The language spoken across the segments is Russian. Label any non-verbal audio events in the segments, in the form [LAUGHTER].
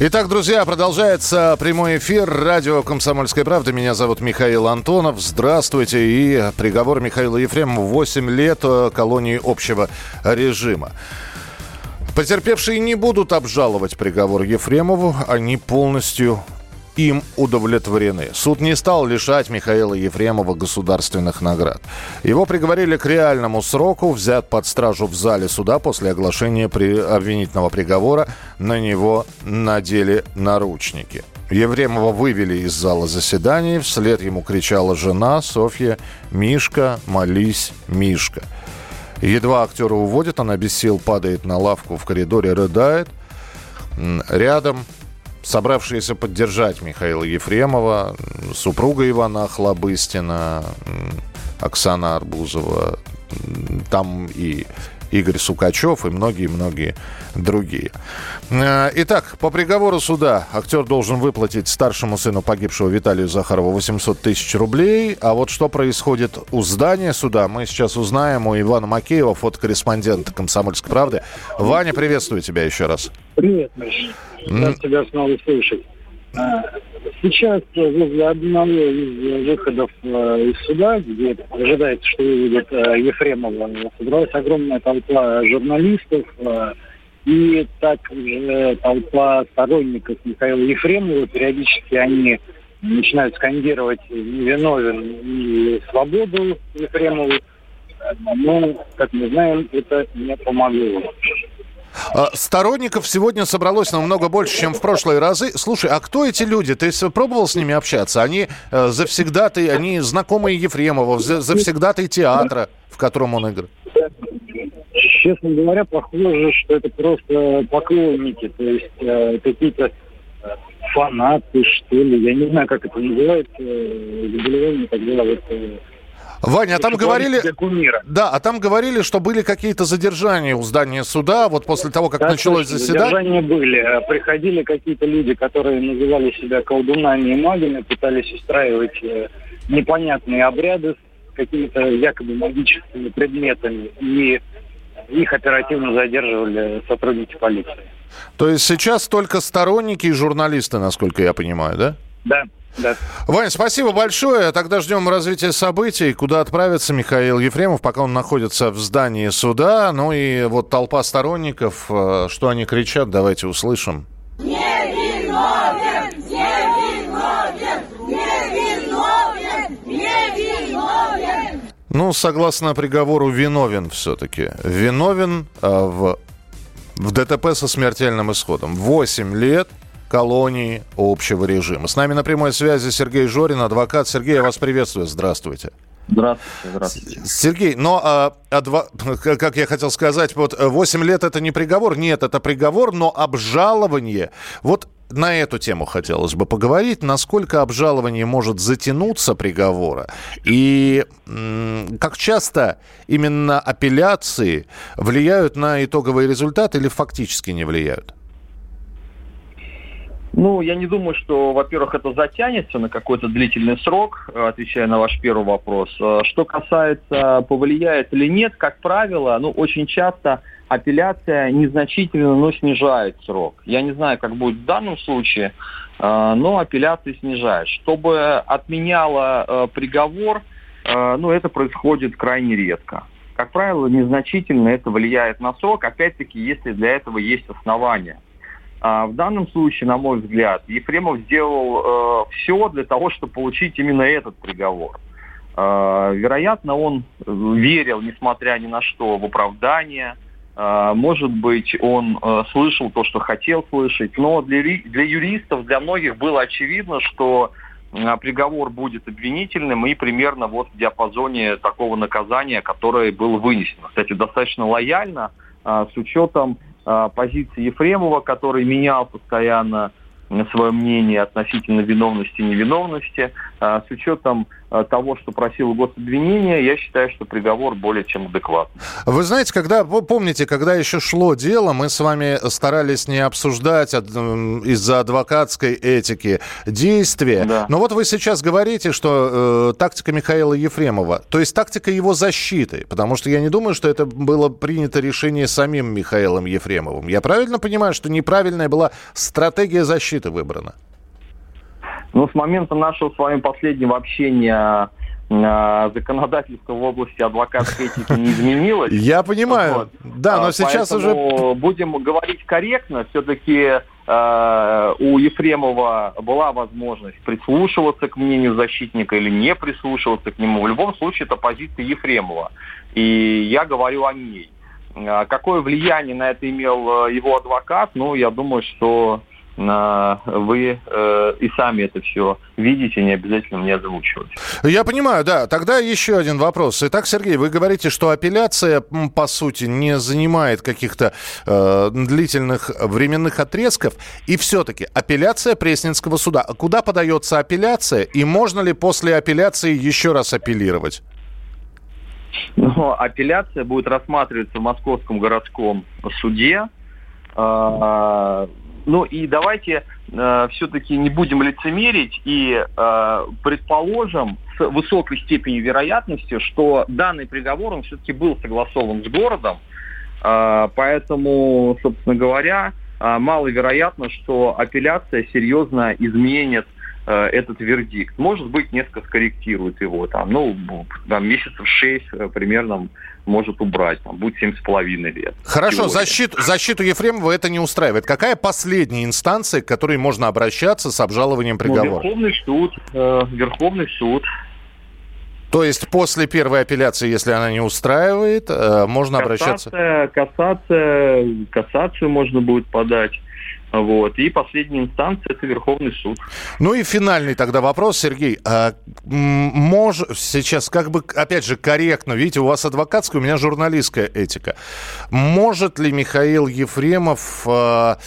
Итак, друзья, продолжается прямой эфир радио «Комсомольская правда». Меня зовут Михаил Антонов. Здравствуйте. И приговор Михаила Ефремова 8 лет э, колонии общего режима. Потерпевшие не будут обжаловать приговор Ефремову. Они полностью им удовлетворены. Суд не стал лишать Михаила Ефремова государственных наград. Его приговорили к реальному сроку, взят под стражу в зале суда после оглашения при... обвинительного приговора. На него надели наручники. Ефремова вывели из зала заседаний. Вслед ему кричала жена Софья «Мишка, молись, Мишка». Едва актера уводят, она без сил падает на лавку в коридоре, рыдает. Рядом собравшиеся поддержать Михаила Ефремова, супруга Ивана Хлобыстина, Оксана Арбузова, там и Игорь Сукачев и многие-многие другие. Э, итак, по приговору суда актер должен выплатить старшему сыну погибшего Виталию Захарову 800 тысяч рублей. А вот что происходит у здания суда, мы сейчас узнаем у Ивана Макеева, фотокорреспондента «Комсомольской правды». Ваня, приветствую тебя еще раз. Привет, Миш. Рад тебя снова слышать. А, сейчас возле одного из выходов э, из суда, где ожидается, что выведет э, Ефремова, собралась огромная толпа журналистов э, и также толпа сторонников Михаила Ефремова. Периодически они начинают скандировать «невиновен» и «свободу» Ефремову. Но, как мы знаем, это не помогло. А, сторонников сегодня собралось намного больше, чем в прошлые разы. Слушай, а кто эти люди? Ты пробовал с ними общаться? Они э, завсегдаты, они знакомые Ефремова, завсегдаты театра, в котором он играет. Честно говоря, похоже, что это просто поклонники, то есть э, какие-то э, фанаты, что ли. Я не знаю, как это называется, э, заболевание, когда вот э, Ваня, а там говорили... Да, а там говорили, что были какие-то задержания у здания суда, вот после того, как да, началось точно, заседание. Задержания были. А приходили какие-то люди, которые называли себя колдунами и магами, пытались устраивать э, непонятные обряды с какими-то якобы магическими предметами. И их оперативно задерживали сотрудники полиции. То есть сейчас только сторонники и журналисты, насколько я понимаю, да? Да. Да. Вань, спасибо большое. Тогда ждем развития событий. Куда отправится Михаил Ефремов, пока он находится в здании суда. Ну и вот толпа сторонников, э, что они кричат, давайте услышим. Не виновен! Не виновен! Не виновен! Не виновен! Ну, согласно приговору, виновен все-таки. Виновен э, в, в ДТП со смертельным исходом. Восемь лет – колонии общего режима. С нами на прямой связи Сергей Жорин, адвокат. Сергей, я вас приветствую. Здравствуйте. Здравствуйте, здравствуйте. Сергей, но, а, адва... как я хотел сказать, вот 8 лет это не приговор. Нет, это приговор, но обжалование. Вот на эту тему хотелось бы поговорить, насколько обжалование может затянуться приговора и как часто именно апелляции влияют на итоговый результат или фактически не влияют? Ну, я не думаю, что, во-первых, это затянется на какой-то длительный срок, э, отвечая на ваш первый вопрос. Э, что касается, повлияет или нет, как правило, ну, очень часто апелляция незначительно, но снижает срок. Я не знаю, как будет в данном случае, э, но апелляция снижает. Чтобы отменяло приговор, ну, это происходит крайне редко. Как правило, незначительно это влияет на срок, опять-таки, если для этого есть основания. А в данном случае, на мой взгляд, Ефремов сделал э, все для того, чтобы получить именно этот приговор. Э, вероятно, он верил, несмотря ни на что, в оправдание. Э, может быть, он э, слышал то, что хотел слышать. Но для, для юристов, для многих было очевидно, что э, приговор будет обвинительным и примерно вот в диапазоне такого наказания, которое было вынесено. Кстати, достаточно лояльно, э, с учетом позиции Ефремова, который менял постоянно свое мнение относительно виновности и невиновности, а, с учетом Э, того, что просил гособвинение, я считаю, что приговор более чем адекватный. Вы знаете, когда, вы помните, когда еще шло дело, мы с вами старались не обсуждать из-за адвокатской этики действия. Да. Но вот вы сейчас говорите, что э, тактика Михаила Ефремова, то есть тактика его защиты, потому что я не думаю, что это было принято решение самим Михаилом Ефремовым. Я правильно понимаю, что неправильная была стратегия защиты выбрана? Ну, с момента нашего с вами последнего общения э, законодательство в области адвокатской этики не изменилось. Я понимаю. Вот. Да, но сейчас Поэтому уже... Будем говорить корректно. Все-таки э, у Ефремова была возможность прислушиваться к мнению защитника или не прислушиваться к нему. В любом случае, это позиция Ефремова. И я говорю о ней. А какое влияние на это имел его адвокат? Ну, я думаю, что вы э, и сами это все видите, не обязательно мне озвучивать. Я понимаю, да. Тогда еще один вопрос. Итак, Сергей, вы говорите, что апелляция, по сути, не занимает каких-то э, длительных временных отрезков. И все-таки апелляция Пресненского суда. Куда подается апелляция? И можно ли после апелляции еще раз апеллировать? Ну, апелляция будет рассматриваться в Московском городском суде. А, ну и давайте э, все-таки не будем лицемерить и э, предположим с высокой степенью вероятности, что данный приговор, он все-таки был согласован с городом, э, поэтому, собственно говоря, э, маловероятно, что апелляция серьезно изменит этот вердикт. Может быть, несколько скорректирует его, там, ну, там, месяцев шесть э, примерно может убрать, там, будет семь с половиной лет. Хорошо, защиту, защиту Ефремова это не устраивает. Какая последняя инстанция, к которой можно обращаться с обжалованием ну, приговора? Ну, Верховный суд. Э, Верховный суд. То есть после первой апелляции, если она не устраивает, э, можно кассация, обращаться? Кассация, кассацию можно будет подать. Вот. И последняя инстанция – это Верховный суд. Ну и финальный тогда вопрос, Сергей. А, мож... Сейчас как бы, опять же, корректно, видите, у вас адвокатская, у меня журналистская этика. Может ли Михаил Ефремов... А...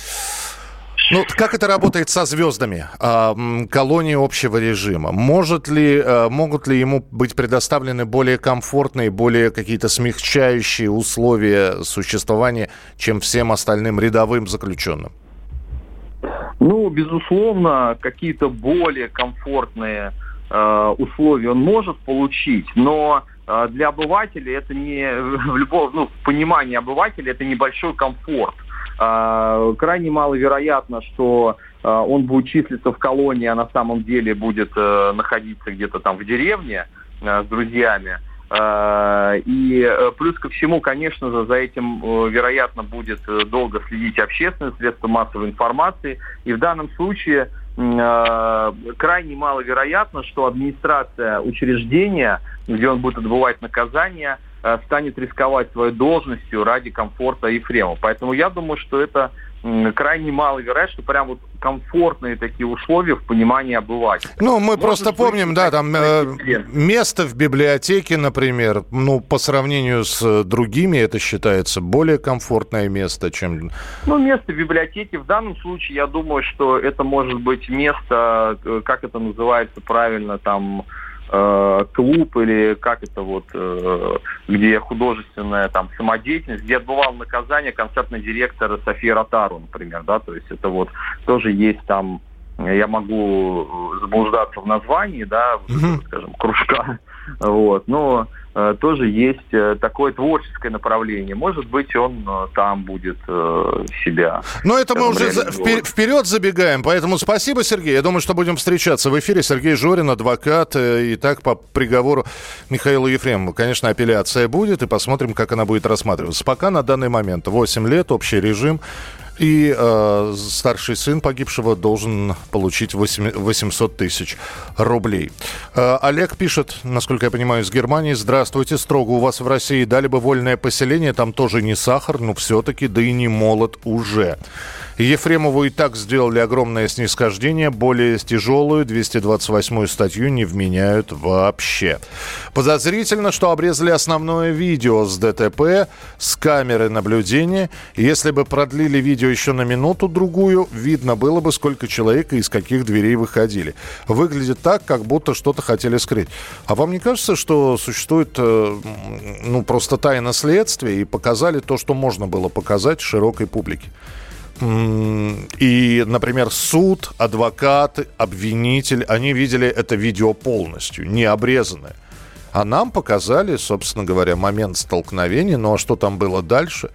Ну, как это работает со звездами а, колонии общего режима? Может ли, а, могут ли ему быть предоставлены более комфортные, более какие-то смягчающие условия существования, чем всем остальным рядовым заключенным? Ну, безусловно, какие-то более комфортные э, условия он может получить, но э, для обывателя это не [LAUGHS] в любом, ну, понимании обывателя это небольшой комфорт. Э, крайне маловероятно, что э, он будет числиться в колонии, а на самом деле будет э, находиться где-то там в деревне э, с друзьями. И э, плюс ко всему, конечно же, за этим, э, вероятно, будет долго следить общественные средства массовой информации. И в данном случае крайне маловероятно, что администрация учреждения, где он будет отбывать наказание, станет рисковать своей должностью ради комфорта Ефремова. Поэтому я думаю, что это крайне мало вероятно, что прям вот комфортные такие условия в понимании обывателя. Ну, мы Может просто быть, помним, да, там э, место в библиотеке, например, ну, по сравнению с э, другими это считается более комфортное место, чем... Ну, место в библиотеке в данном случае, я думаю, что это может быть место, э, как это называется правильно, там, Э, клуб или как это вот, э, где художественная там самодеятельность, где отбывал наказание концертный директор София Ротару, например, да, то есть это вот тоже есть там я могу заблуждаться в названии, да, скажем, кружка, [LAUGHS] вот, но тоже есть э, такое творческое направление. Может быть, он э, там будет себя. Но это мы уже вперед забегаем, поэтому спасибо, Сергей. Я думаю, что будем встречаться в эфире. Сергей Жорин, адвокат. И так по приговору Михаила Ефремова. Конечно, апелляция будет, и посмотрим, как она будет рассматриваться. Пока на данный момент 8 лет, общий режим. И э, старший сын погибшего должен получить 8, 800 тысяч рублей. Э, Олег пишет, насколько я понимаю, из Германии. Здравствуйте, строго у вас в России дали бы вольное поселение, там тоже не сахар, но все-таки, да и не молот уже. Ефремову и так сделали огромное снисхождение. Более тяжелую 228-ю статью не вменяют вообще. Подозрительно, что обрезали основное видео с ДТП, с камеры наблюдения. Если бы продлили видео еще на минуту-другую, видно было бы, сколько человек и из каких дверей выходили. Выглядит так, как будто что-то хотели скрыть. А вам не кажется, что существует э, ну, просто тайна следствия и показали то, что можно было показать широкой публике? И, например, суд, адвокаты, обвинитель, они видели это видео полностью, не обрезанное. А нам показали, собственно говоря, момент столкновения. Ну а что там было дальше?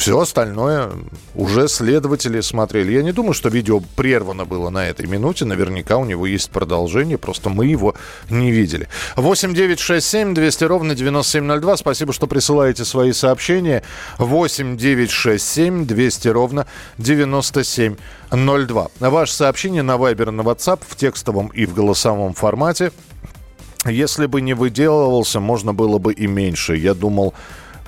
Все остальное уже следователи смотрели. Я не думаю, что видео прервано было на этой минуте. Наверняка у него есть продолжение, просто мы его не видели. 8 9 6 7 200 ровно 9702. Спасибо, что присылаете свои сообщения. 8 9 6 7 200 ровно 9702. Ваше сообщение на Viber, на WhatsApp в текстовом и в голосовом формате. Если бы не выделывался, можно было бы и меньше. Я думал,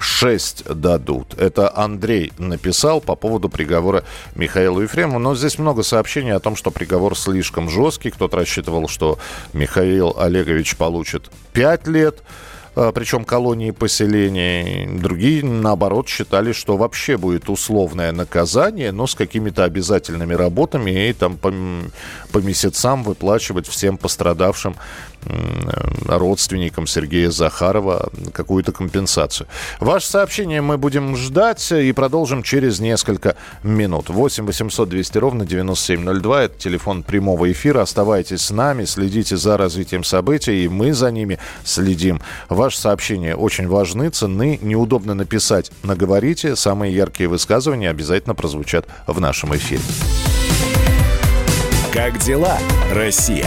6 дадут. Это Андрей написал по поводу приговора Михаилу Ефремову. Но здесь много сообщений о том, что приговор слишком жесткий. Кто-то рассчитывал, что Михаил Олегович получит 5 лет а, причем колонии поселения. Другие, наоборот, считали, что вообще будет условное наказание, но с какими-то обязательными работами и там по, по месяцам выплачивать всем пострадавшим родственникам Сергея Захарова какую-то компенсацию. Ваше сообщение мы будем ждать и продолжим через несколько минут. 8 800 200 ровно 9702. Это телефон прямого эфира. Оставайтесь с нами, следите за развитием событий, и мы за ними следим. Ваше сообщение очень важны, ценны, неудобно написать. Наговорите, самые яркие высказывания обязательно прозвучат в нашем эфире. Как дела, Россия?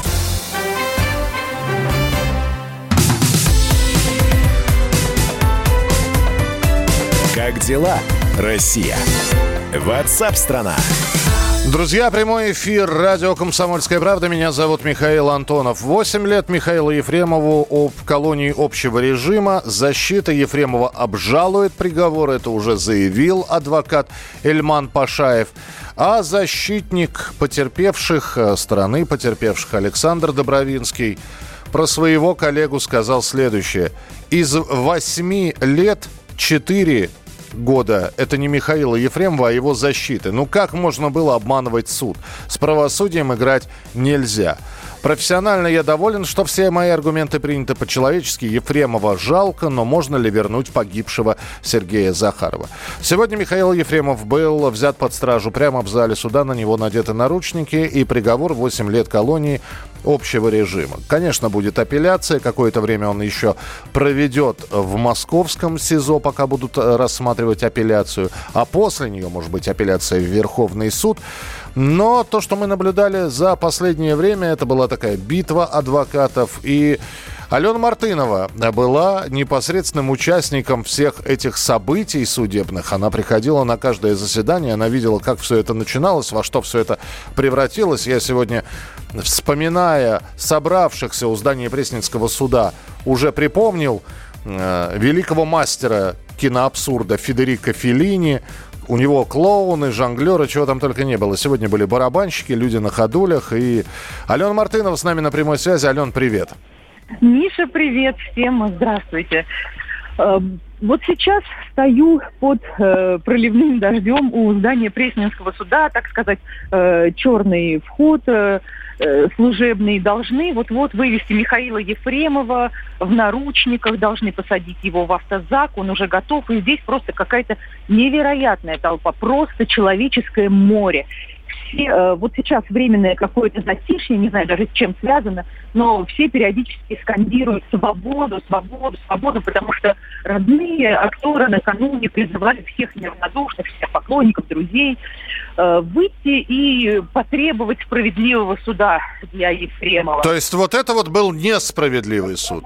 Как дела, Россия? Ватсап-страна! Друзья, прямой эфир радио «Комсомольская правда». Меня зовут Михаил Антонов. Восемь лет Михаилу Ефремову в колонии общего режима. Защита Ефремова обжалует приговор. Это уже заявил адвокат Эльман Пашаев. А защитник потерпевших, э, стороны потерпевших Александр Добровинский про своего коллегу сказал следующее. Из восьми лет четыре года это не Михаила Ефремова, а его защиты. Ну как можно было обманывать суд? С правосудием играть нельзя. Профессионально я доволен, что все мои аргументы приняты по-человечески. Ефремова жалко, но можно ли вернуть погибшего Сергея Захарова? Сегодня Михаил Ефремов был взят под стражу прямо в зале суда. На него надеты наручники и приговор 8 лет колонии общего режима. Конечно, будет апелляция. Какое-то время он еще проведет в московском СИЗО, пока будут рассматривать апелляцию. А после нее, может быть, апелляция в Верховный суд. Но то, что мы наблюдали за последнее время, это была такая битва адвокатов. И Алена Мартынова была непосредственным участником всех этих событий судебных. Она приходила на каждое заседание, она видела, как все это начиналось, во что все это превратилось. Я сегодня, вспоминая собравшихся у здания Пресненского суда, уже припомнил э, великого мастера киноабсурда Федерико Феллини, у него клоуны, жонглеры, чего там только не было. Сегодня были барабанщики, люди на ходулях. И Алена Мартынова с нами на прямой связи. Ален, привет. Миша, привет всем. Здравствуйте. Эм, вот сейчас стою под э, проливным дождем у здания Пресненского суда, так сказать, э, черный вход, э, Э, служебные должны вот-вот вывести Михаила Ефремова в наручниках, должны посадить его в автозак, он уже готов, и здесь просто какая-то невероятная толпа, просто человеческое море все, э, вот сейчас временное какое-то затишье, не знаю даже с чем связано, но все периодически скандируют свободу, свободу, свободу, потому что родные актеры накануне призывали всех неравнодушных, всех поклонников, друзей э, выйти и потребовать справедливого суда для Ефремова. То есть вот это вот был несправедливый суд?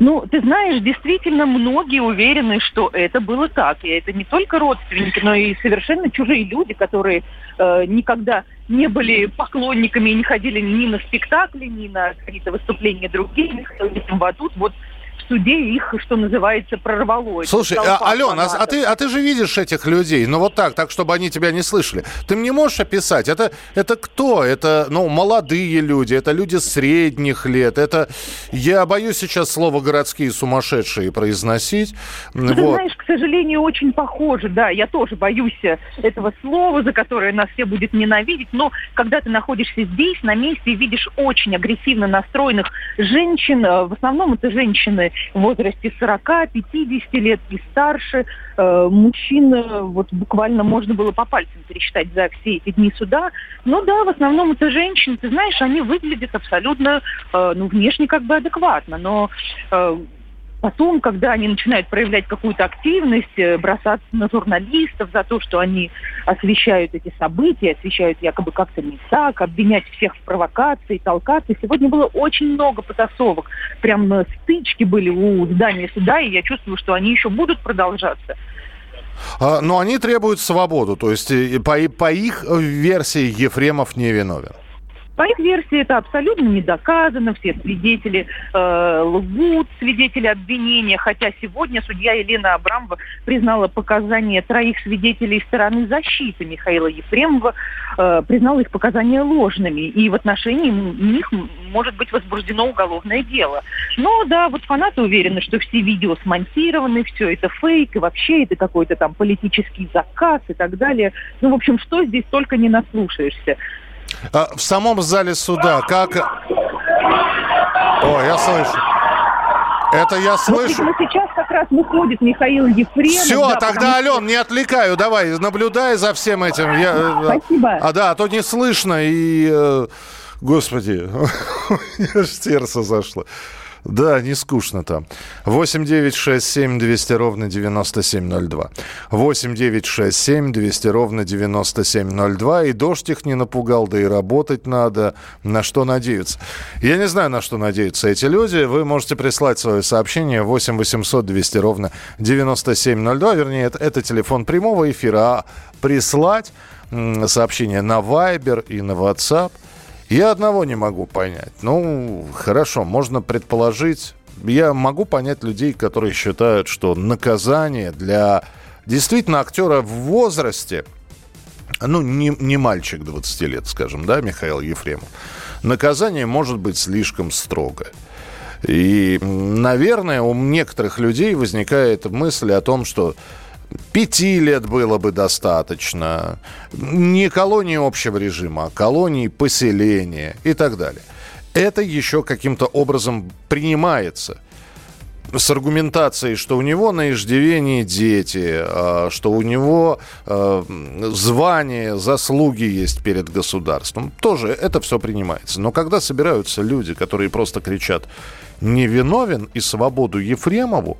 Ну, ты знаешь, действительно, многие уверены, что это было так. И это не только родственники, но и совершенно чужие люди, которые э, никогда не были поклонниками и не ходили ни на спектакли, ни на какие-то выступления других, этим в аду. Вот суде их, что называется, прорвало. Слушай, а, Алена, а, а, ты, а ты же видишь этих людей, ну вот так, так, чтобы они тебя не слышали. Ты мне можешь описать, это, это кто? Это, ну, молодые люди, это люди средних лет, это, я боюсь сейчас слово «городские сумасшедшие» произносить. Ну, ты вот. знаешь, к сожалению, очень похоже, да, я тоже боюсь этого слова, за которое нас все будет ненавидеть, но когда ты находишься здесь, на месте, и видишь очень агрессивно настроенных женщин, э, в основном это женщины в возрасте 40-50 лет и старше. Э, мужчин э, вот буквально можно было по пальцам пересчитать за все эти дни суда. Но да, в основном это женщины. Ты знаешь, они выглядят абсолютно, э, ну, внешне как бы адекватно. Но Потом, когда они начинают проявлять какую-то активность, э, бросаться на журналистов за то, что они освещают эти события, освещают якобы как-то не так, обвинять всех в провокации, толкаться. Сегодня было очень много потасовок. Прям стычки были у здания суда, и я чувствую, что они еще будут продолжаться. А, но они требуют свободу, то есть э, по, по их версии Ефремов не виновен. По их версии это абсолютно не доказано, все свидетели э, лгут, свидетели обвинения, хотя сегодня судья Елена Абрамова признала показания троих свидетелей стороны защиты Михаила Ефремова, э, признала их показания ложными, и в отношении них может быть возбуждено уголовное дело. Но да, вот фанаты уверены, что все видео смонтированы, все это фейк, и вообще это какой-то там политический заказ и так далее. Ну, в общем, что здесь только не наслушаешься. А, в самом зале суда как... О, я слышу. Это я слышу. Вот сейчас как раз выходит Михаил Ефремов. Все, да, тогда, потому... Ален, не отвлекаю. Давай, наблюдай за всем этим. Я, э, Спасибо. А да, а то не слышно и... Э, господи, [LAUGHS] сердце зашло. Да, не скучно там. 8 9 6 7 200 ровно 9702. 8 9 6 7 200 ровно 9702. И дождь их не напугал, да и работать надо. На что надеяться? Я не знаю, на что надеются эти люди. Вы можете прислать свое сообщение 8 800 200 ровно 9702. Вернее, это, это телефон прямого эфира. А прислать сообщение на Viber и на WhatsApp – я одного не могу понять. Ну, хорошо, можно предположить. Я могу понять людей, которые считают, что наказание для действительно актера в возрасте, ну, не, не мальчик 20 лет, скажем, да, Михаил Ефремов, наказание может быть слишком строгое. И, наверное, у некоторых людей возникает мысль о том, что Пяти лет было бы достаточно. Не колонии общего режима, а колонии поселения и так далее. Это еще каким-то образом принимается с аргументацией, что у него на иждивении дети, а, что у него а, звание, заслуги есть перед государством. Тоже это все принимается. Но когда собираются люди, которые просто кричат «невиновен» и «свободу Ефремову»,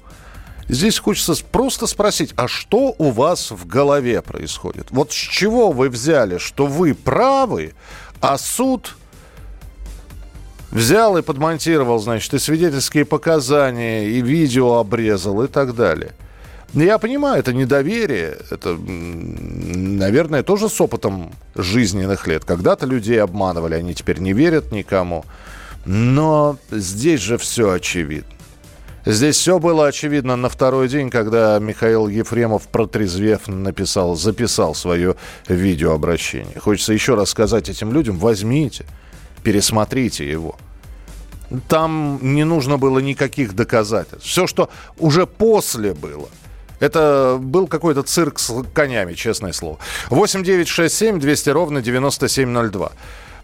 Здесь хочется просто спросить, а что у вас в голове происходит? Вот с чего вы взяли, что вы правы, а суд взял и подмонтировал, значит, и свидетельские показания, и видео обрезал, и так далее. Я понимаю, это недоверие, это, наверное, тоже с опытом жизненных лет. Когда-то людей обманывали, они теперь не верят никому. Но здесь же все очевидно. Здесь все было очевидно на второй день, когда Михаил Ефремов, протрезвев, написал, записал свое видеообращение. Хочется еще раз сказать этим людям, возьмите, пересмотрите его. Там не нужно было никаких доказательств. Все, что уже после было, это был какой-то цирк с конями, честное слово. 8 9 6 7 200 ровно 9702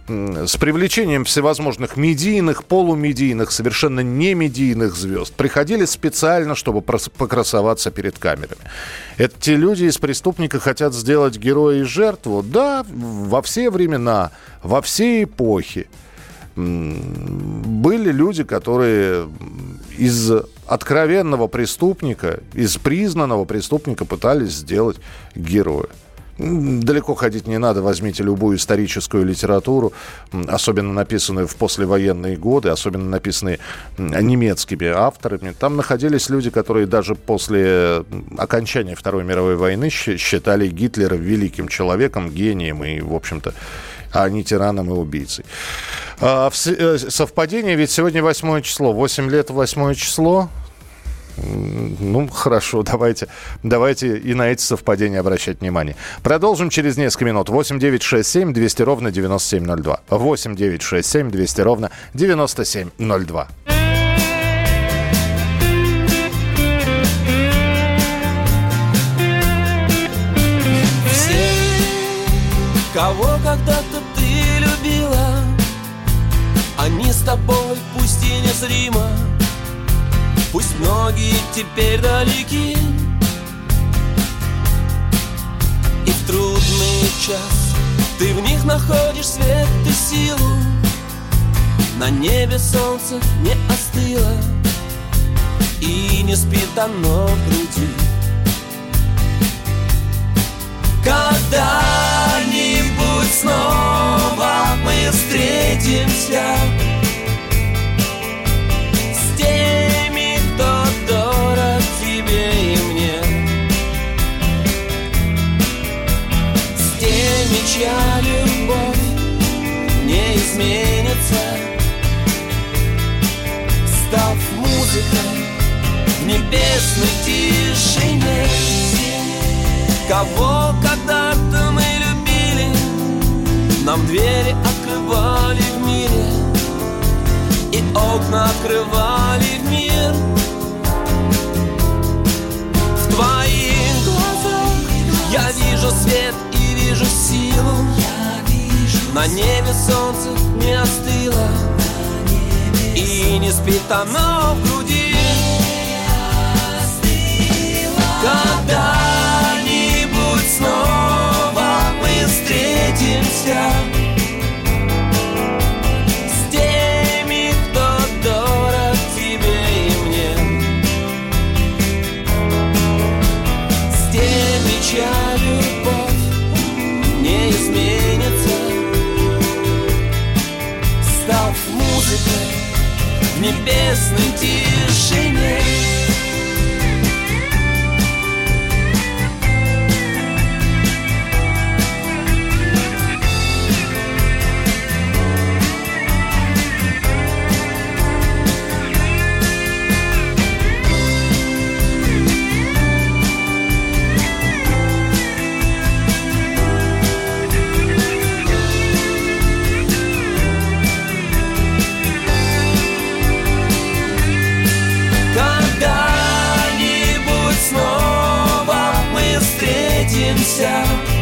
с привлечением всевозможных медийных, полумедийных, совершенно не медийных звезд приходили специально, чтобы покрасоваться перед камерами. Эти люди из преступника хотят сделать героя и жертву. Да, во все времена, во все эпохи были люди, которые из откровенного преступника, из признанного преступника пытались сделать героя. Далеко ходить не надо, возьмите любую историческую литературу, особенно написанную в послевоенные годы, особенно написанные немецкими авторами. Там находились люди, которые даже после окончания Второй мировой войны считали Гитлера великим человеком, гением и, в общем-то, а не тираном и убийцей. А, э, совпадение, ведь сегодня 8 число. 8 лет 8 число. Ну, хорошо, давайте, давайте и на эти совпадения обращать внимание. Продолжим через несколько минут. 8 9 6 7 200 ровно 9702. 8 9 6 7 200 ровно 9702. Все, кого когда-то ты любила, они с тобой пусть и незримо Пусть многие теперь далеки. И в трудный час Ты в них находишь свет и силу. На небе солнце не остыло И не спит оно в груди. Когда-нибудь снова мы встретимся чья любовь не изменится. Став музыкой в небесной тишине. Кого когда-то мы любили Нам двери открывали в мире. И окна открывали в мир. В твоих глазах я вижу свет силу. На небе солнце не остыло. И не спит оно в груди. Когда-нибудь снова мы встретимся встретимся С